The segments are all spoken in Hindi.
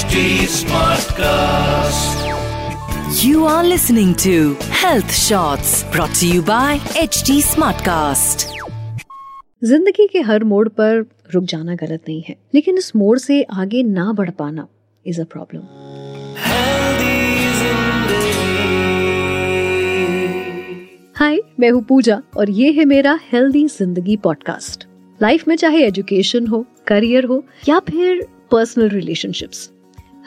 HD Smartcast. You are listening to Health Shots brought to you by HD Smartcast. ज़िंदगी के हर मोड़ पर रुक जाना गलत नहीं है लेकिन इस मोड़ से आगे ना बढ़ पाना इज़ अ प्रॉब्लम हाय मैं हूँ पूजा और ये है मेरा हेल्दी ज़िंदगी पॉडकास्ट लाइफ में चाहे एजुकेशन हो करियर हो या फिर पर्सनल रिलेशनशिप्स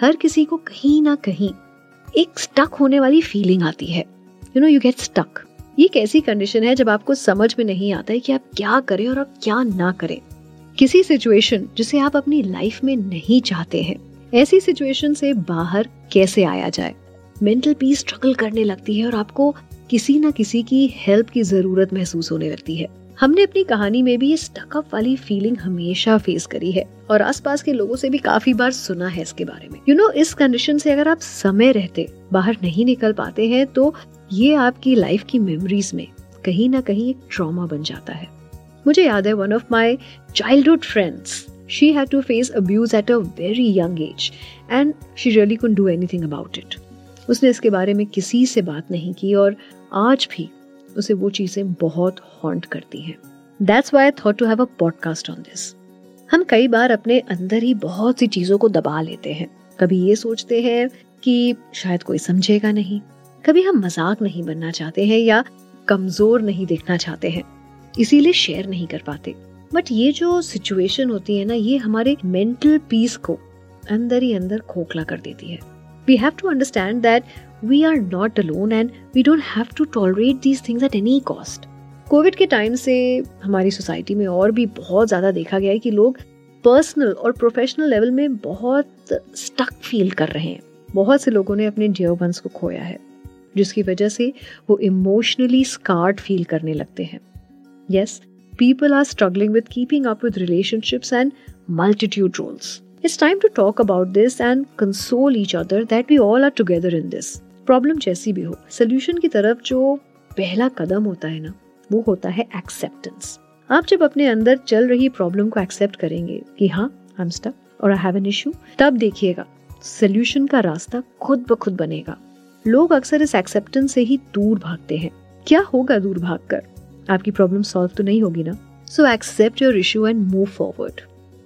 हर किसी को कहीं ना कहीं एक स्टक होने वाली फीलिंग आती है। You know you get stuck ये एक ऐसी कंडीशन है जब आपको समझ में नहीं आता है कि आप क्या करें और आप क्या ना करें। किसी सिचुएशन जिसे आप अपनी लाइफ में नहीं चाहते हैं, ऐसी सिचुएशन से बाहर कैसे आया जाए? मेंटल पीस स्ट्रगल करने लगती है और आपको किसी ना किसी की हेल्प की ज़रूरत महसूस होने लगती है। हमने अपनी कहानी में भी ये स्टकअप वाली फीलिंग हमेशा फेस करी है और आसपास के लोगों से भी काफ़ी बार सुना है इसके बारे में। यू you नो know, इस कंडीशन से अगर आप समय रहते बाहर नहीं निकल पाते हैं तो ये आपकी लाइफ की मेमोरीज में कहीं ना कहीं एक ट्रॉमा बन जाता है। मुझे याद है one of my childhood friends she had to face abuse at a very young age and she really could do anything about it उसने इसके बारे में किसी से बात नहीं की और आज भी उसे वो चीज़ें बहुत हॉन्ट करती हैं। That's why I thought to have a podcast on this हम कई बार अपने अंदर ही बहुत सी चीज़ों को दबा लेते हैं। कभी ये सोचते हैं कि शायद कोई समझेगा नहीं। कभी हम मज़ाक नहीं बनना चाहते हैं या कमज़ोर नहीं देखना चाहते हैं। इसीलिए शेयर नहीं कर पाते। बट ये जो सिचुएशन होती है ना, ये हमारे मेंटल पीस को अंदर ही अंदर खोखला कर देती है। We have to understand that we are not alone and we don't have to tolerate these things at any cost Covid के टाइम से हमारी सोसाइटी में और भी बहुत ज़्यादा देखा गया है कि लोग पर्सनल और प्रोफेशनल लेवल में बहुत स्टक फील कर रहे हैं। बहुत से लोगों ने अपने डियर को खोया है, जिसकी वजह से वो इमोशनली स्कार्ड फील करने लगते हैं। Yes people are struggling with keeping up with relationships and multitude roles It's time to talk about this and console each other that we all are together in this. Problem जैसी भी हो सोल्यूशन की तरफ़ जो पहला कदम होता है ना, वो होता है एक्सेप्टेंस आप जब अपने अंदर चल रही प्रॉब्लम को एक्सेप्ट करेंगे कि हाँ आई एम स्टक और आई हैव एन इशू तब देखिएगा सोल्यूशन का रास्ता खुद ब खुद बनेगा. लोग अक्सर इस एक्सेप्टेंस से ही दूर भागते हैं. क्या होगा दूर भागकर? आपकी प्रॉब्लम सॉल्व तो नहीं होगी ना? So accept your issue and move forward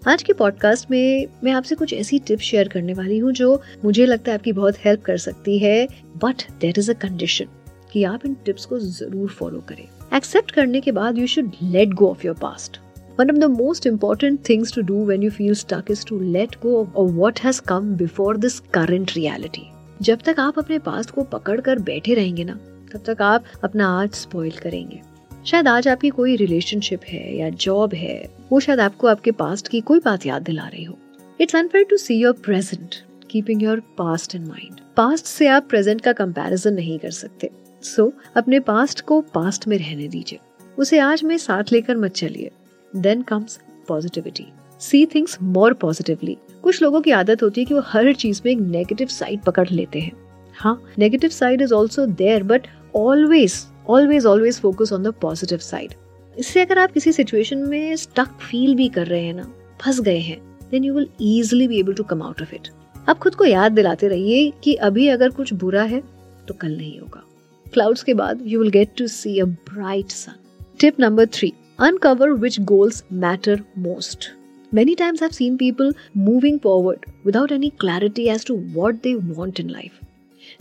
आज के पॉडकास्ट में मैं आपसे कुछ ऐसी टिप्स शेयर करने वाली हूँ जो मुझे लगता है आपकी बहुत हेल्प कर सकती है but that is a condition कि आप इन टिप्स को ज़रूर फॉलो करें। एक्सेप्ट करने के बाद you should let go of your past One of the most important things to do when you feel stuck is to let go of what has come before this current reality. जब तक आप अपने पास्ट को पकड़ कर बैठे रहेंगे ना, तब तक आप अपना आज स्पॉइल करेंगे। शायद आज आपकी कोई रिलेशनशिप है या जॉब है वो शायद आपको आपके पास्ट की कोई बात याद दिला रही हो। It's unfair to see your present keeping your past in mind past से आप प्रेजेंट का कंपैरिजन नहीं कर सकते। सो so, अपने पास्ट को पास्ट में रहने दीजिए। उसे आज में साथ लेकर मत चलिए। Then comes positivity see things more positively कुछ लोगों की आदत होती है कि वो हर चीज़ में एक नेगेटिव साइड पकड़ लेते हैं। हाँ negative side is also there but always always always focus on the positive side इससे अगर आप किसी सिचुएशन में स्टक फील भी कर रहे हैं ना, फंस गए हैं then you will easily be able to come out of it आप खुद को याद दिलाते रहिए कि अभी अगर कुछ बुरा है तो कल नहीं होगा क्लाउड्स के बाद you will get to see a bright sun tip number three uncover which goals matter most. Many times I've seen people moving forward without any clarity as to what they want in life.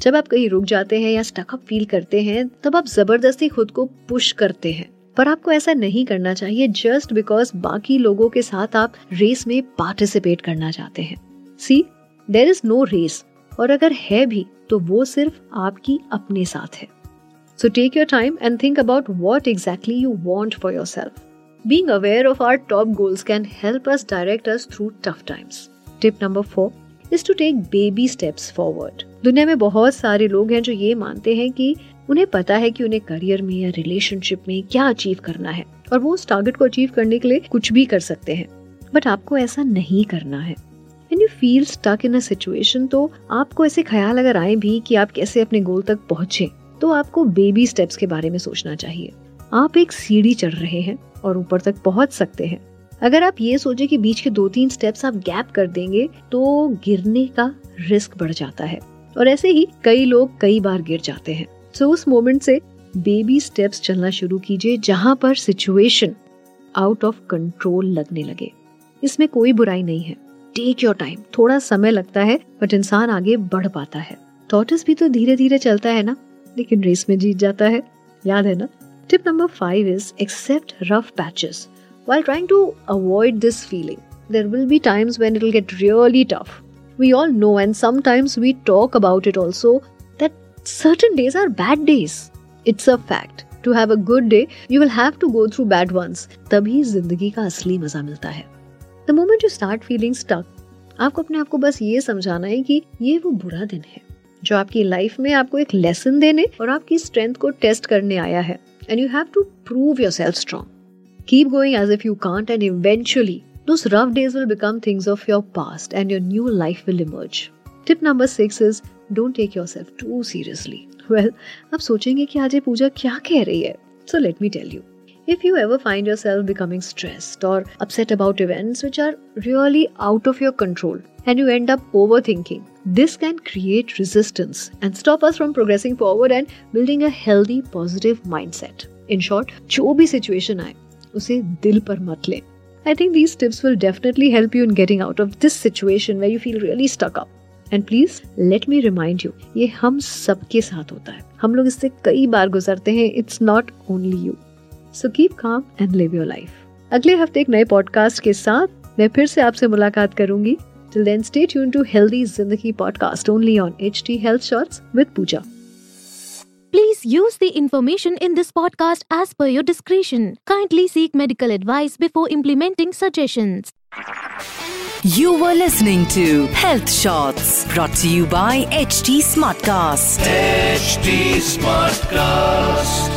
जब आप कहीं रुक जाते हैं या स्टकअप फील करते हैं, तब आप ज़बरदस्ती खुद को पुश करते हैं। पर आपको ऐसा नहीं करना चाहिए जस्ट बिकॉज़ बाकी लोगों के साथ आप रेस में पार्टिसिपेट करना चाहते हैं। See there is no race और अगर है भी तो वो सिर्फ़ आपकी अपने साथ है। So take your time and think about what exactly you want for yourself being aware of our top goals can help us direct us through tough times tip number four is to take baby steps forward. दुनिया में बहुत सारे लोग हैं जो ये मानते हैं कि उन्हें पता है कि उन्हें करियर में या रिलेशनशिप में क्या अचीव करना है और वो उस टारगेट को अचीव करने के लिए कुछ भी कर सकते हैं। बट आपको ऐसा नहीं करना है। When you feel stuck in a situation तो आपको ऐसे ख्याल अगर आए भी कि आप कैसे अपने गोल तक पहुँचे तो आपको बेबी स्टेप्स के बारे में सोचना चाहिए। आप एक सीढ़ी चढ़ रहे हैं और ऊपर तक पहुँच सकते हैं। अगर आप ये सोचे कि बीच के दो तीन स्टेप्स आप गैप कर देंगे तो गिरने का रिस्क बढ़ जाता है। और ऐसे ही कई लोग कई बार गिर जाते हैं। सो so, उस मोमेंट से बेबी स्टेप्स चलना शुरू कीजिए जहाँ पर सिचुएशन आउट ऑफ़ कंट्रोल लगने लगे। इसमें कोई बुराई नहीं है। टेक योर टाइम थोड़ा समय लगता है बट इंसान आगे बढ़ पाता है। टॉर्टस भी तो धीरे धीरे चलता है ना? लेकिन रेस में जीत जाता है। याद है ना? Tip number five is accept rough patches while trying to avoid this feeling there will be times when it'll get really tough we all know and sometimes we talk about it also that certain days are bad days it's a fact to have a good day you will have to go through bad ones तभी जिंदगी का असली मजा मिलता है the moment you start feeling stuck आपको अपने आप को बस ये समझाना है कि ये वो बुरा दिन है जो आपकी लाइफ में आपको एक लेसन देने और आपकी स्ट्रेंथ को टेस्ट करने आया है and you have to prove yourself strong Keep going as if you can't and eventually those rough days will become things of your past and your new life will emerge. Tip number six is don't take yourself too seriously. Well, आप सोचेंगे कि आज ये पूजा क्या कह रही है So let me tell you. If you ever find yourself becoming stressed or upset about events which are really out of your control and you end up overthinking, this can create resistance and stop us from progressing forward and building a healthy, positive mindset. In short, जो भी situation आए उसे दिल पर मत ले। I think these tips will definitely help you in getting out of this situation where you feel really stuck up. And please let me remind you ये हम सबके साथ होता है। हम लोग इससे कई बार गुजरते हैं it's not only you so keep calm and live your life अगले हफ़्ते एक नए पॉडकास्ट के साथ मैं फिर से आपसे मुलाकात करूँगी। Till then stay tune to healthy ज़िंदगी podcast only on H T health shorts with Pooja Please use the information in this podcast as per your discretion. Kindly seek medical advice before implementing suggestions. You were listening to Health Shots brought to you by HT Smartcast. HT Smartcast.